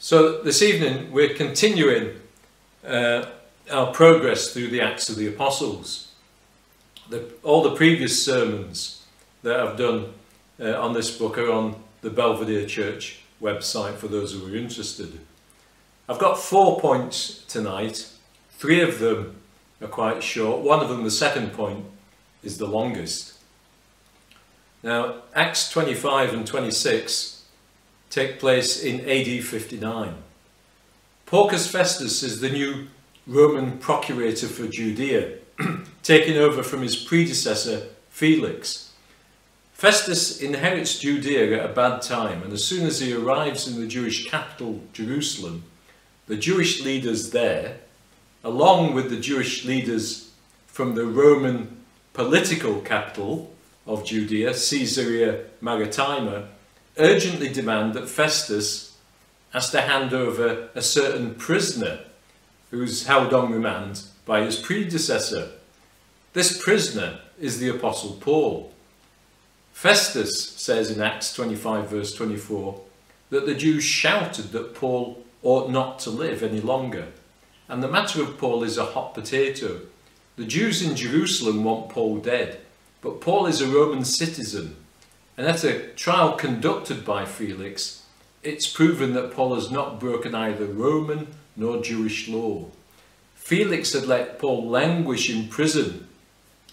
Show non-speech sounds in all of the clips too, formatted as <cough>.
So this evening we're continuing uh, our progress through the Acts of the Apostles. The, all the previous sermons that I've done uh, on this book are on the Belvedere Church website for those who are interested. I've got four points tonight. Three of them are quite short. One of them, the second point, is the longest. Now, Acts 25 and 26 take place in AD 59. Porcius Festus is the new Roman procurator for Judea, <clears throat> taking over from his predecessor Felix. Festus inherits Judea at a bad time, and as soon as he arrives in the Jewish capital, Jerusalem, the Jewish leaders there, along with the Jewish leaders from the Roman political capital of Judea, Caesarea Maritima, urgently demand that Festus has to hand over a certain prisoner who's held on remand by his predecessor. This prisoner is the Apostle Paul. Festus says in Acts 25, verse 24, that the Jews shouted that Paul ought not to live any longer. And the matter of Paul is a hot potato. The Jews in Jerusalem want Paul dead, but Paul is a Roman citizen and at a trial conducted by Felix, it's proven that Paul has not broken either Roman nor Jewish law. Felix had let Paul languish in prison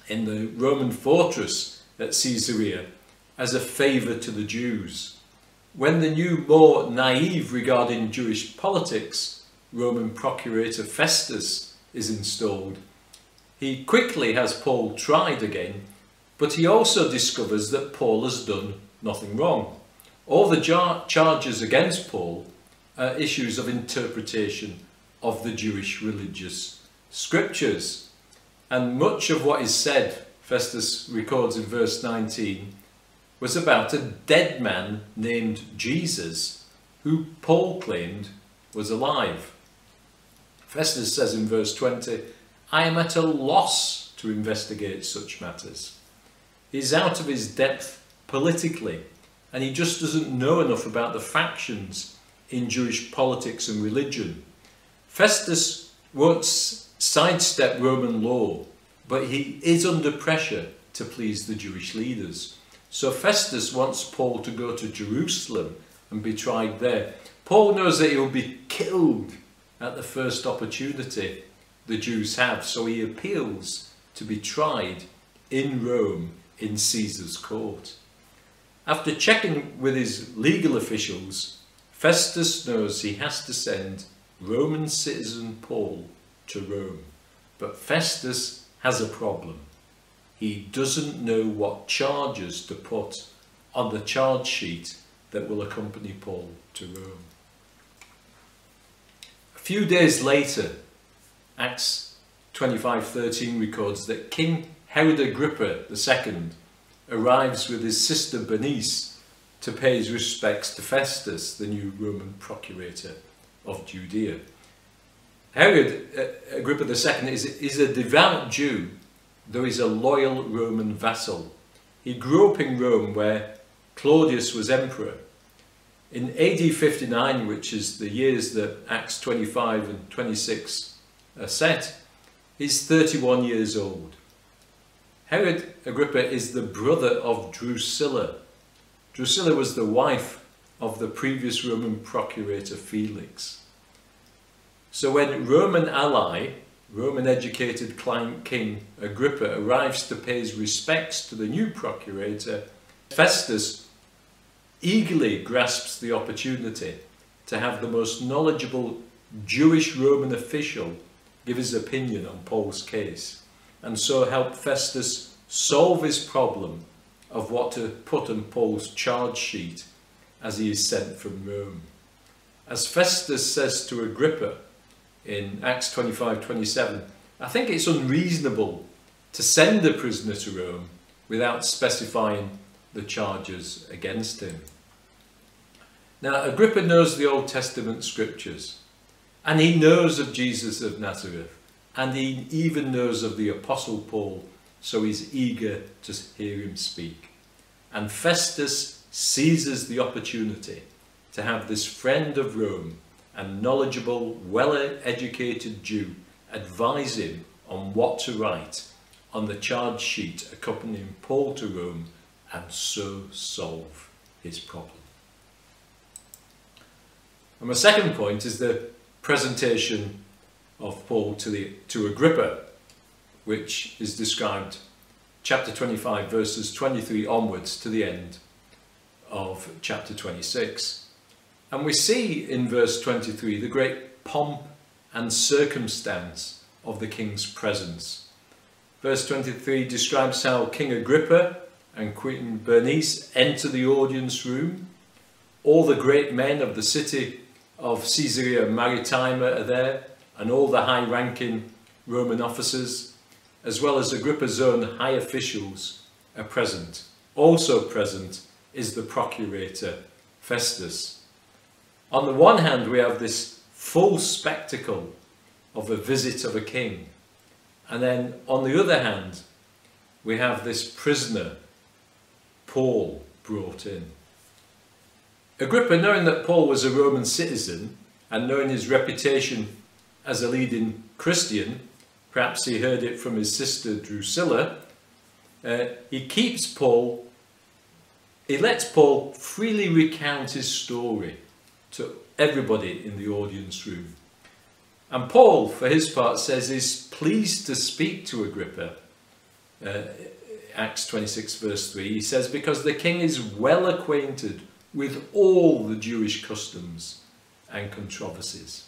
in the Roman fortress at Caesarea as a favour to the Jews. When the new, more naive regarding Jewish politics, Roman procurator Festus is installed, he quickly has Paul tried again but he also discovers that Paul has done nothing wrong. All the charges against Paul are issues of interpretation of the Jewish religious scriptures. And much of what is said, Festus records in verse 19, was about a dead man named Jesus, who Paul claimed was alive. Festus says in verse 20, I am at a loss to investigate such matters. He's out of his depth politically, and he just doesn't know enough about the factions in Jewish politics and religion. Festus won't sidestep Roman law, but he is under pressure to please the Jewish leaders. So Festus wants Paul to go to Jerusalem and be tried there. Paul knows that he'll be killed at the first opportunity the Jews have, so he appeals to be tried in Rome in Caesar's court. After checking with his legal officials, Festus knows he has to send Roman citizen Paul to Rome. But Festus has a problem. He doesn't know what charges to put on the charge sheet that will accompany Paul to Rome. A few days later, Acts 25:13 records that King Herod Agrippa II arrives with his sister Bernice to pay his respects to Festus, the new Roman procurator of Judea. Herod uh, Agrippa II is, is a devout Jew, though he's a loyal Roman vassal. He grew up in Rome where Claudius was emperor. In AD 59, which is the years that Acts 25 and 26 are set, he's 31 years old. Herod Agrippa is the brother of Drusilla. Drusilla was the wife of the previous Roman procurator Felix. So when Roman ally, Roman educated client king Agrippa arrives to pay his respects to the new procurator, Festus eagerly grasps the opportunity to have the most knowledgeable Jewish Roman official give his opinion on Paul's case and so help Festus solve his problem of what to put on Paul's charge sheet as he is sent from Rome. As Festus says to Agrippa in Acts 25 27, I think it's unreasonable to send a prisoner to Rome without specifying the charges against him. Now, Agrippa knows the Old Testament scriptures and he knows of Jesus of Nazareth and he even knows of the Apostle Paul, so he's eager to hear him speak. And Festus seizes the opportunity to have this friend of Rome and knowledgeable, well-educated Jew advise him on what to write on the charge sheet accompanying Paul to Rome and so solve his problem. And my second point is the presentation of Paul to, the, to Agrippa, which is described chapter 25 verses 23 onwards to the end of chapter 26. And we see in verse 23 the great pomp and circumstance of the king's presence. Verse 23 describes how King Agrippa and Queen Bernice enter the audience room. All the great men of the city of Caesarea Maritima are there, and all the high ranking Roman officers, as well as Agrippa's own high officials, are present. Also present is the procurator Festus. On the one hand, we have this full spectacle of a visit of a king. And then on the other hand, we have this prisoner, Paul, brought in. Agrippa, knowing that Paul was a Roman citizen and knowing his reputation as a leading Christian, perhaps he heard it from his sister Drusilla, uh, he keeps Paul, he lets Paul freely recount his story to everybody in the audience room. And Paul, for his part, says he's pleased to speak to Agrippa. Uh, Acts 26 verse 3, he says, because the king is well acquainted with all the Jewish customs and controversies.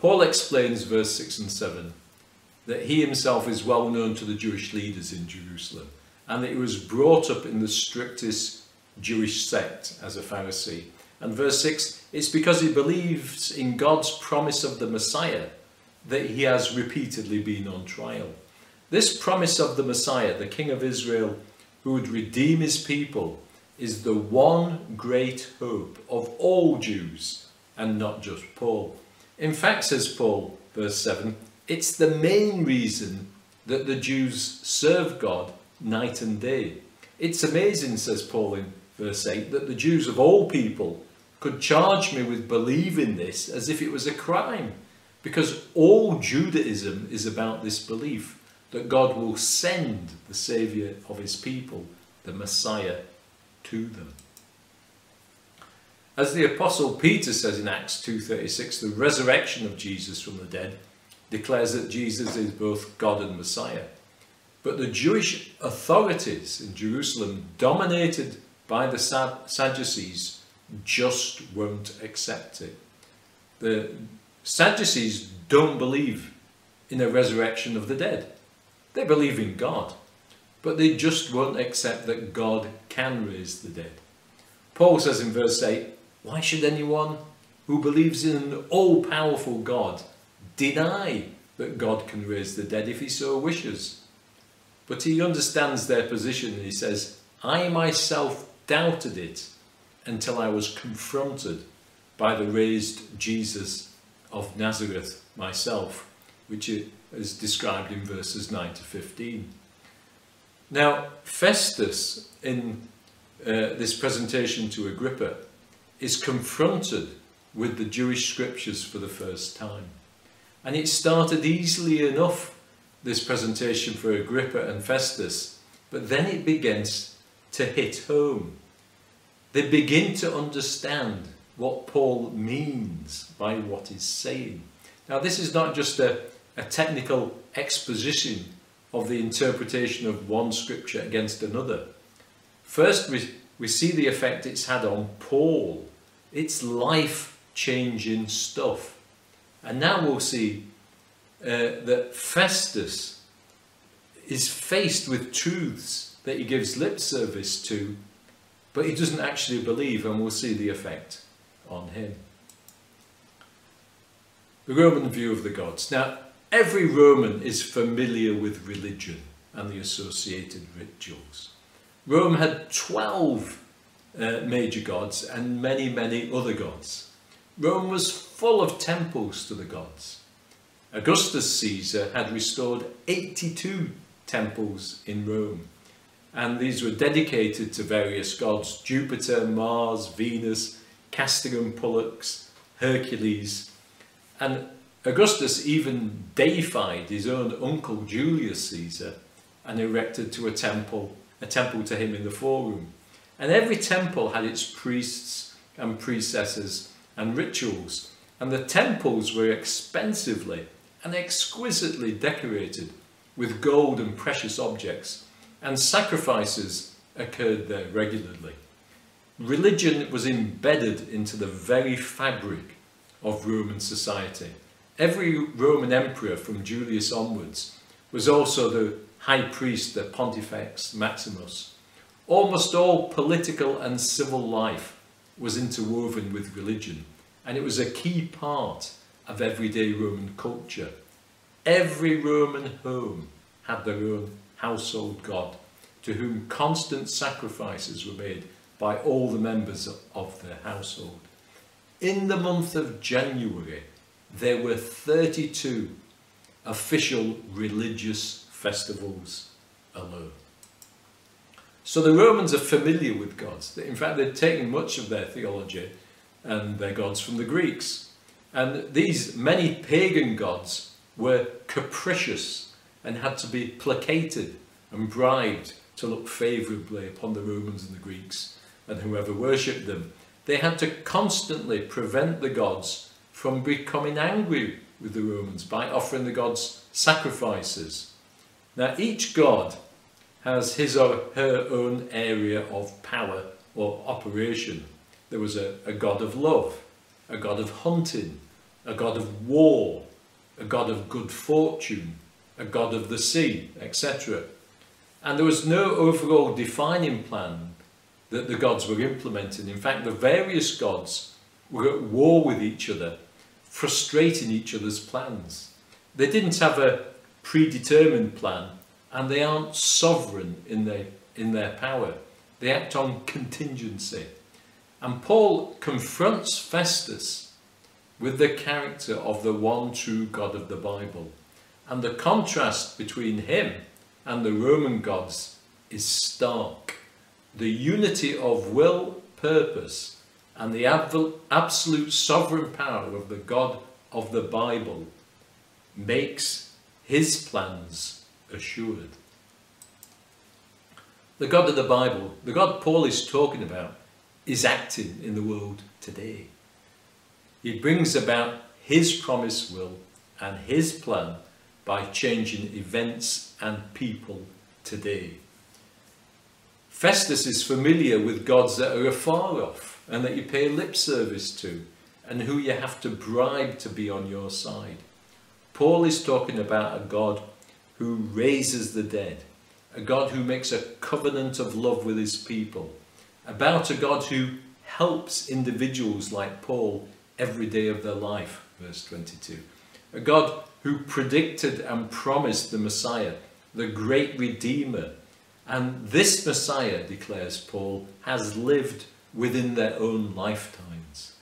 Paul explains verse 6 and 7 that he himself is well known to the Jewish leaders in Jerusalem and that he was brought up in the strictest Jewish sect as a Pharisee. And verse 6, it's because he believes in God's promise of the Messiah that he has repeatedly been on trial. This promise of the Messiah, the King of Israel, who would redeem his people, is the one great hope of all Jews and not just Paul. In fact, says Paul, verse 7, it's the main reason that the Jews serve God night and day. It's amazing, says Paul in verse 8, that the Jews of all people could charge me with believing this as if it was a crime. Because all Judaism is about this belief that God will send the Saviour of his people, the Messiah, to them. As the Apostle Peter says in Acts 2.36, the resurrection of Jesus from the dead declares that Jesus is both God and Messiah. But the Jewish authorities in Jerusalem, dominated by the Sadducees, just won't accept it. The Sadducees don't believe in a resurrection of the dead. They believe in God, but they just won't accept that God can raise the dead. Paul says in verse 8, Why should anyone who believes in an all powerful God deny that God can raise the dead if he so wishes? But he understands their position and he says, I myself doubted it until I was confronted by the raised Jesus of Nazareth myself, which is described in verses 9 to 15. Now, Festus, in uh, this presentation to Agrippa, is confronted with the Jewish scriptures for the first time. And it started easily enough, this presentation for Agrippa and Festus, but then it begins to hit home. They begin to understand what Paul means by what he's saying. Now, this is not just a, a technical exposition of the interpretation of one scripture against another. First, we, we see the effect it's had on Paul. It's life changing stuff. And now we'll see uh, that Festus is faced with truths that he gives lip service to, but he doesn't actually believe, and we'll see the effect on him. The Roman view of the gods. Now, Every Roman is familiar with religion and the associated rituals. Rome had 12 uh, major gods and many, many other gods. Rome was full of temples to the gods. Augustus Caesar had restored 82 temples in Rome, and these were dedicated to various gods Jupiter, Mars, Venus, and Pollux, Hercules, and Augustus even deified his own uncle Julius Caesar and erected to a temple, a temple to him in the forum. And every temple had its priests and priestesses and rituals, and the temples were expensively and exquisitely decorated with gold and precious objects, and sacrifices occurred there regularly. Religion was embedded into the very fabric of Roman society. Every Roman emperor from Julius onwards was also the high priest, the Pontifex Maximus. Almost all political and civil life was interwoven with religion, and it was a key part of everyday Roman culture. Every Roman home had their own household god, to whom constant sacrifices were made by all the members of their household. In the month of January, there were 32 official religious festivals alone. So the Romans are familiar with gods. In fact, they'd taken much of their theology and their gods from the Greeks. And these many pagan gods were capricious and had to be placated and bribed to look favourably upon the Romans and the Greeks and whoever worshipped them. They had to constantly prevent the gods from becoming angry with the Romans by offering the gods sacrifices. Now, each god has his or her own area of power or operation. There was a, a god of love, a god of hunting, a god of war, a god of good fortune, a god of the sea, etc. And there was no overall defining plan that the gods were implementing. In fact, the various gods were at war with each other, frustrating each other's plans. They didn't have a predetermined plan and they aren't sovereign in their, in their power. They act on contingency. And Paul confronts Festus with the character of the one true God of the Bible. And the contrast between him and the Roman gods is stark. The unity of will, purpose, and the absolute sovereign power of the God of the Bible makes his plans assured. The God of the Bible, the God Paul is talking about, is acting in the world today. He brings about his promised will and his plan by changing events and people today. Festus is familiar with gods that are afar off and that you pay lip service to and who you have to bribe to be on your side. Paul is talking about a God who raises the dead, a God who makes a covenant of love with his people, about a God who helps individuals like Paul every day of their life, verse 22. A God who predicted and promised the Messiah, the great Redeemer. And this Messiah, declares Paul, has lived within their own lifetimes.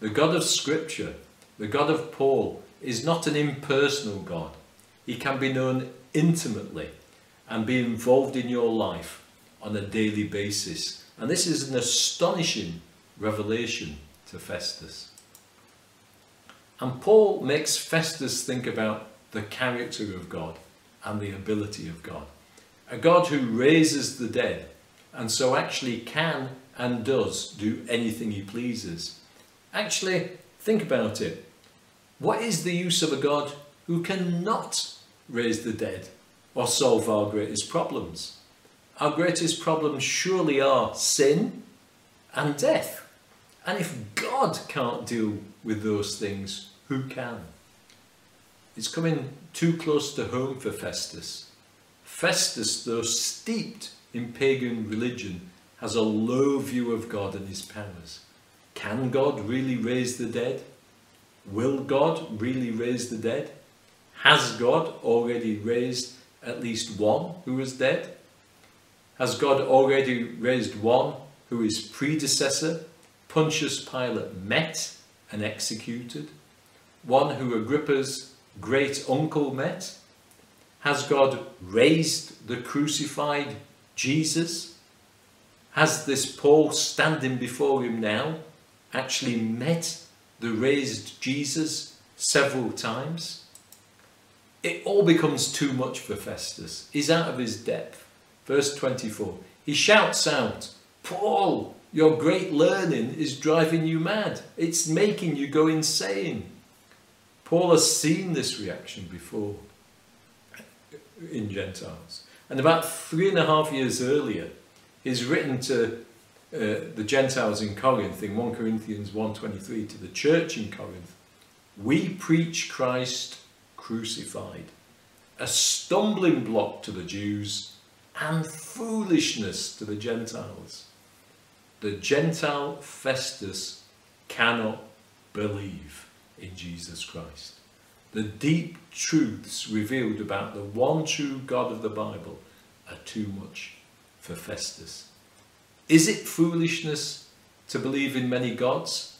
The God of Scripture, the God of Paul, is not an impersonal God. He can be known intimately and be involved in your life on a daily basis. And this is an astonishing revelation to Festus. And Paul makes Festus think about the character of God and the ability of God. A God who raises the dead and so actually can and does do anything he pleases. Actually, think about it. What is the use of a God who cannot raise the dead or solve our greatest problems? Our greatest problems surely are sin and death. And if God can't deal with those things, who can? It's coming too close to home for Festus. Festus, though steeped in pagan religion, has a low view of God and his powers. Can God really raise the dead? Will God really raise the dead? Has God already raised at least one who is dead? Has God already raised one who his predecessor, Pontius Pilate, met and executed? One who Agrippa's great uncle met? Has God raised the crucified Jesus? Has this Paul standing before him now actually met the raised Jesus several times, it all becomes too much for Festus. He's out of his depth. Verse 24 He shouts out, Paul, your great learning is driving you mad. It's making you go insane. Paul has seen this reaction before in Gentiles. And about three and a half years earlier, he's written to uh, the Gentiles in Corinth in 1 Corinthians 1.23 to the church in Corinth. We preach Christ crucified, a stumbling block to the Jews and foolishness to the Gentiles. The Gentile Festus cannot believe in Jesus Christ. The deep truths revealed about the one true God of the Bible are too much for Festus. Is it foolishness to believe in many gods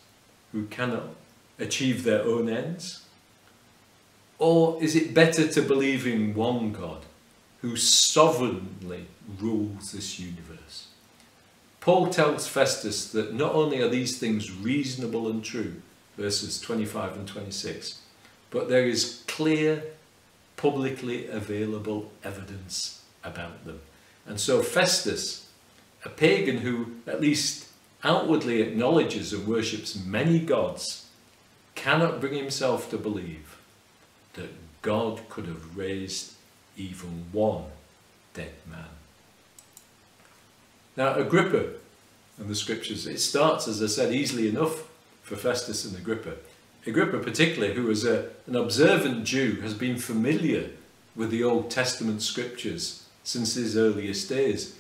who cannot achieve their own ends? Or is it better to believe in one God who sovereignly rules this universe? Paul tells Festus that not only are these things reasonable and true, verses 25 and 26, but there is clear, publicly available evidence about them. And so Festus, a pagan who at least outwardly acknowledges and worships many gods, cannot bring himself to believe that God could have raised even one dead man. Now, Agrippa and the scriptures, it starts, as I said, easily enough for Festus and Agrippa. Agrippa, particularly, who was a, an observant Jew, has been familiar with the Old Testament scriptures since his earliest days.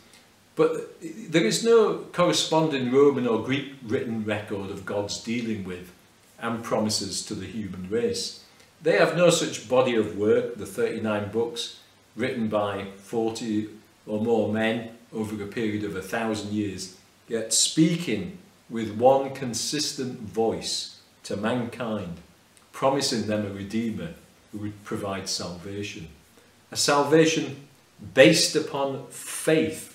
But there is no corresponding Roman or Greek written record of God's dealing with and promises to the human race. They have no such body of work, the 39 books written by 40 or more men over a period of a thousand years, yet speaking with one consistent voice to mankind, promising them a Redeemer who would provide salvation. A salvation based upon faith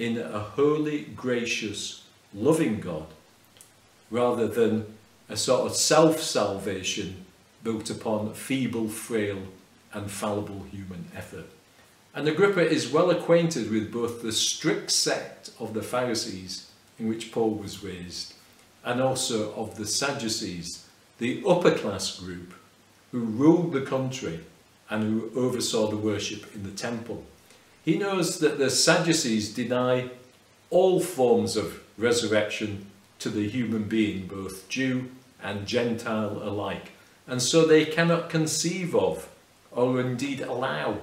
in a holy, gracious, loving God, rather than a sort of self-salvation built upon feeble, frail and fallible human effort. And Agrippa is well acquainted with both the strict sect of the Pharisees in which Paul was raised and also of the Sadducees, the upper class group who ruled the country and who oversaw the worship in the temple. He knows that the Sadducees deny all forms of resurrection to the human being, both Jew and Gentile alike. And so they cannot conceive of or indeed allow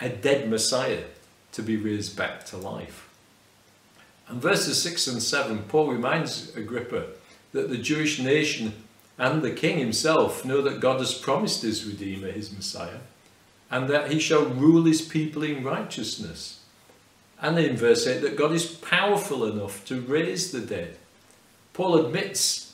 a dead Messiah to be raised back to life. And verses 6 and 7, Paul reminds Agrippa that the Jewish nation and the king himself know that God has promised his Redeemer, his Messiah, and that he shall rule his people in righteousness. And in verse 8, that God is powerful enough to raise the dead. Paul admits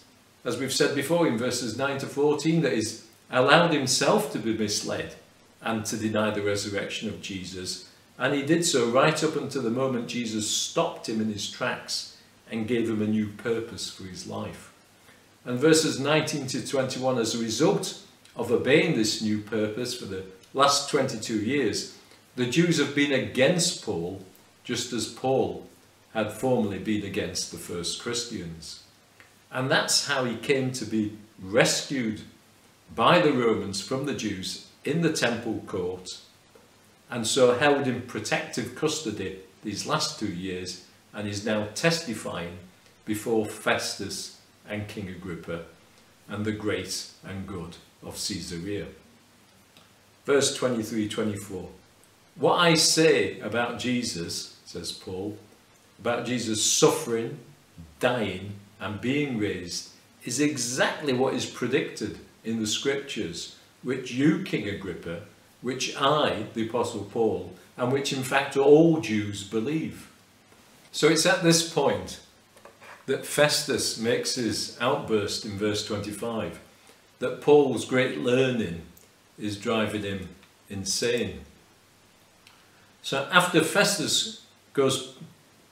as we've said before in verses 9 to 14, that he's allowed himself to be misled and to deny the resurrection of Jesus. And he did so right up until the moment Jesus stopped him in his tracks and gave him a new purpose for his life. And verses 19 to 21, as a result of obeying this new purpose for the last 22 years, the Jews have been against Paul just as Paul had formerly been against the first Christians. And that's how he came to be rescued by the Romans from the Jews in the temple court and so held in protective custody these last two years and is now testifying before Festus and King Agrippa and the great and good of Caesarea. Verse 23-24 What I say about Jesus, says Paul, about Jesus suffering, dying and being raised is exactly what is predicted in the scriptures, which you, King Agrippa, which I, the Apostle Paul, and which in fact all Jews believe. So it's at this point that Festus makes his outburst in verse 25, that Paul's great learning is driving him insane. So after Festus goes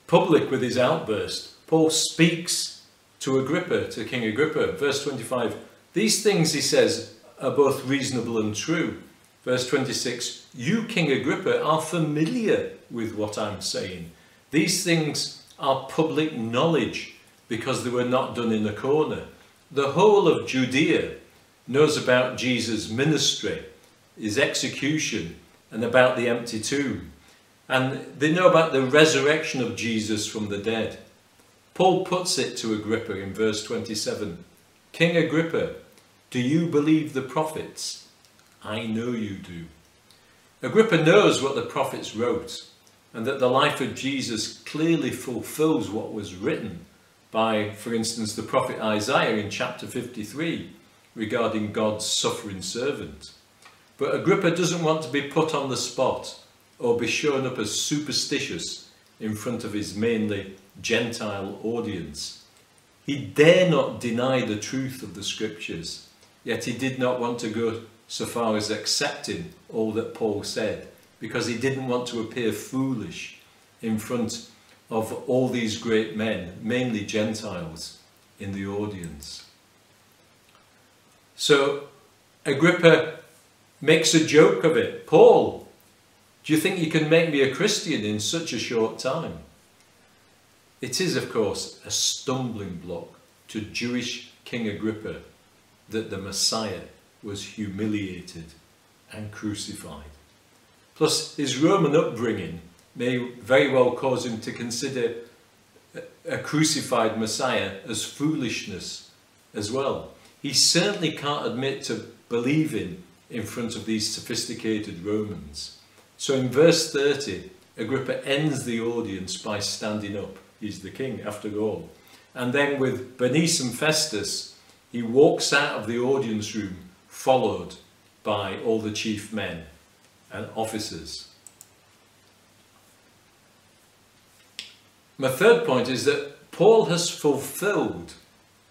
public with his outburst, Paul speaks to Agrippa, to King Agrippa. Verse 25 These things, he says, are both reasonable and true. Verse 26 You, King Agrippa, are familiar with what I'm saying. These things are public knowledge because they were not done in a corner. The whole of Judea knows about Jesus' ministry, his execution, and about the empty tomb. And they know about the resurrection of Jesus from the dead. Paul puts it to Agrippa in verse 27 King Agrippa, do you believe the prophets? I know you do. Agrippa knows what the prophets wrote and that the life of Jesus clearly fulfills what was written by, for instance, the prophet Isaiah in chapter 53 regarding God's suffering servant. But Agrippa doesn't want to be put on the spot or be shown up as superstitious in front of his mainly Gentile audience. He dare not deny the truth of the scriptures, yet he did not want to go so far as accepting all that Paul said because he didn't want to appear foolish in front of all these great men, mainly Gentiles, in the audience. So Agrippa makes a joke of it. Paul, do you think you can make me a Christian in such a short time? It is, of course, a stumbling block to Jewish King Agrippa that the Messiah was humiliated and crucified. Plus, his Roman upbringing may very well cause him to consider a crucified Messiah as foolishness as well. He certainly can't admit to believing in front of these sophisticated Romans. So in verse 30, Agrippa ends the audience by standing up. He's the king, after all. And then with Bernice and Festus, he walks out of the audience room, followed by all the chief men and officers. My third point is that Paul has fulfilled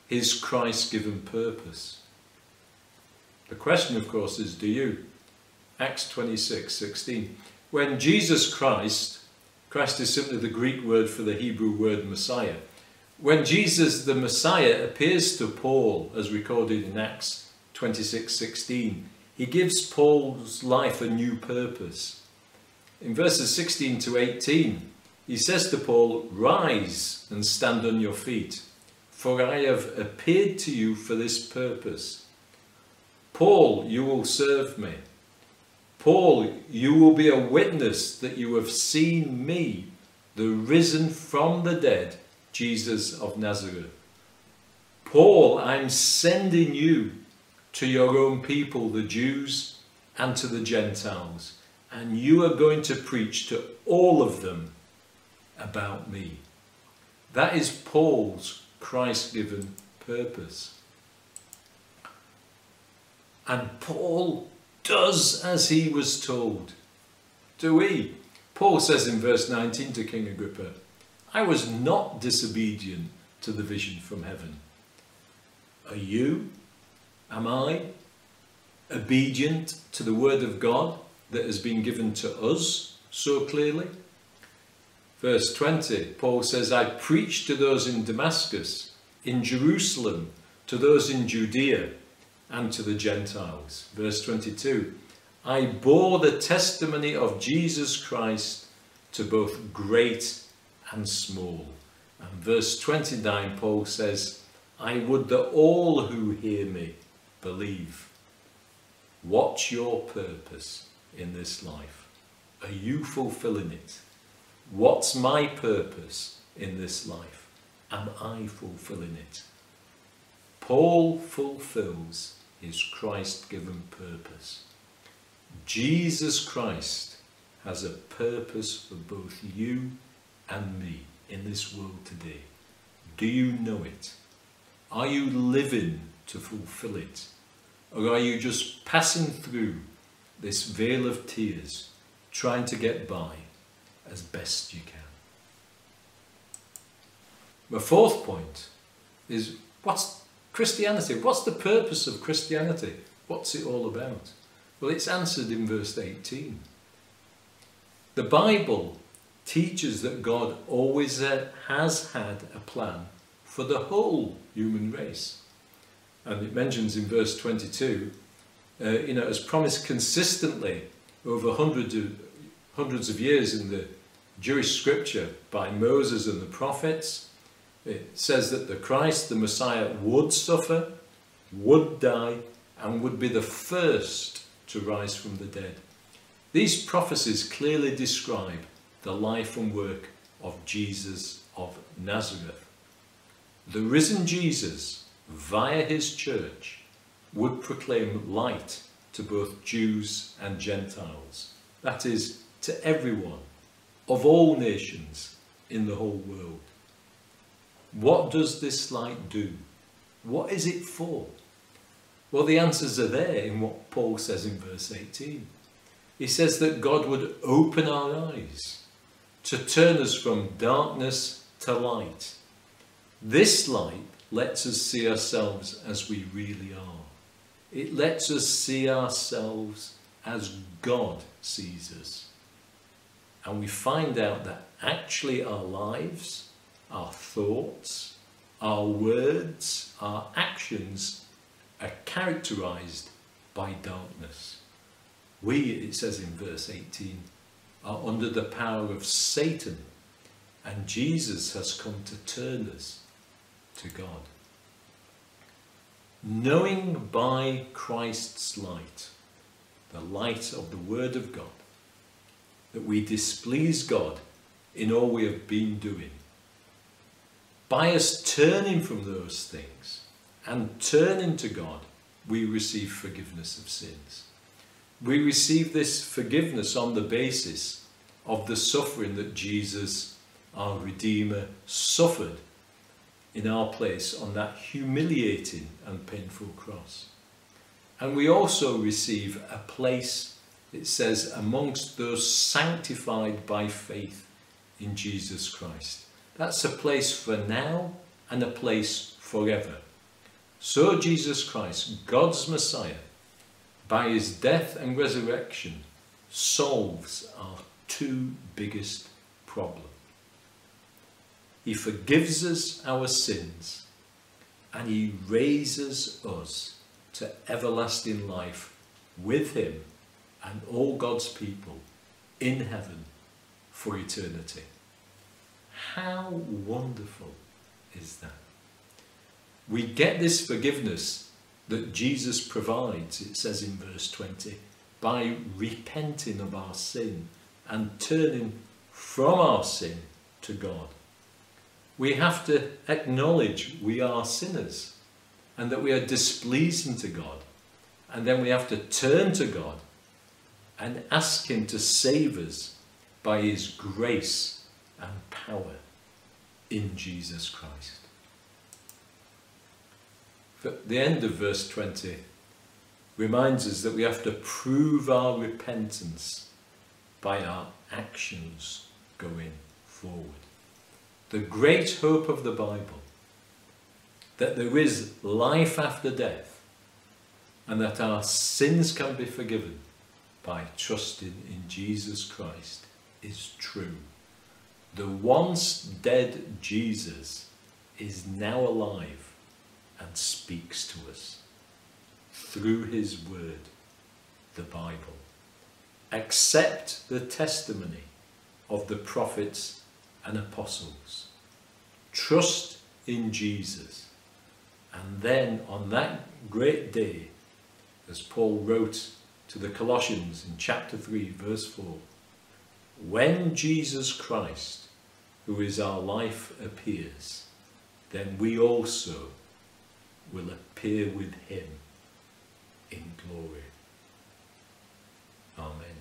his Christ given purpose. The question, of course, is do you? Acts 26 16. When Jesus Christ, Christ is simply the Greek word for the Hebrew word Messiah, when Jesus the Messiah appears to Paul, as recorded in Acts 26 16, he gives Paul's life a new purpose. In verses 16 to 18, he says to Paul, Rise and stand on your feet, for I have appeared to you for this purpose. Paul, you will serve me. Paul, you will be a witness that you have seen me, the risen from the dead, Jesus of Nazareth. Paul, I'm sending you to your own people, the Jews, and to the Gentiles. And you are going to preach to all of them about me. That is Paul's Christ given purpose. And Paul does as he was told. Do we? Paul says in verse 19 to King Agrippa, I was not disobedient to the vision from heaven. Are you? Am I obedient to the word of God that has been given to us so clearly? Verse 20, Paul says, I preached to those in Damascus, in Jerusalem, to those in Judea, and to the Gentiles. Verse 22, I bore the testimony of Jesus Christ to both great and small. And verse 29, Paul says, I would that all who hear me believe. What's your purpose in this life? Are you fulfilling it? What's my purpose in this life? Am I fulfilling it? Paul fulfills his Christ given purpose. Jesus Christ has a purpose for both you and me in this world today. Do you know it? Are you living to fulfill it? Or are you just passing through this vale of tears, trying to get by as best you can? My fourth point is what's Christianity? What's the purpose of Christianity? What's it all about? Well, it's answered in verse 18. The Bible teaches that God always uh, has had a plan for the whole human race. And it mentions in verse 22, uh, you know, as promised consistently over hundreds of, hundreds of years in the Jewish scripture by Moses and the prophets. It says that the Christ, the Messiah, would suffer, would die, and would be the first to rise from the dead. These prophecies clearly describe the life and work of Jesus of Nazareth. The risen Jesus, via his church, would proclaim light to both Jews and Gentiles. That is, to everyone of all nations in the whole world. What does this light do? What is it for? Well, the answers are there in what Paul says in verse 18. He says that God would open our eyes to turn us from darkness to light. This light lets us see ourselves as we really are. It lets us see ourselves as God sees us and we find out that actually our lives, our thoughts, our words, our actions are characterized by darkness. We, it says in verse 18, are under the power of Satan, and Jesus has come to turn us to God. Knowing by Christ's light, the light of the Word of God, that we displease God in all we have been doing. By us turning from those things and turning to God, we receive forgiveness of sins. We receive this forgiveness on the basis of the suffering that Jesus, our Redeemer, suffered in our place on that humiliating and painful cross. And we also receive a place it says, amongst those sanctified by faith in Jesus Christ. That's a place for now and a place forever. So Jesus Christ, God's Messiah, by his death and resurrection, solves our two biggest problems. He forgives us our sins and he raises us to everlasting life with him and all God's people in heaven for eternity. How wonderful is that? We get this forgiveness that Jesus provides, it says in verse 20, by repenting of our sin and turning from our sin to God. We have to acknowledge we are sinners and that we are displeasing to God. And then we have to turn to God and ask Him to save us by His grace and power in Jesus Christ. the end of verse 20 reminds us that we have to prove our repentance by our actions going forward. The great hope of the Bible that there is life after death and that our sins can be forgiven by trusting in Jesus Christ is true. The once dead Jesus is now alive and speaks to us through his word, the Bible. Accept the testimony of the prophets and apostles. Trust in Jesus. And then on that great day, as Paul wrote to the Colossians in chapter 3, verse 4. When Jesus Christ, who is our life, appears, then we also will appear with him in glory. Amen.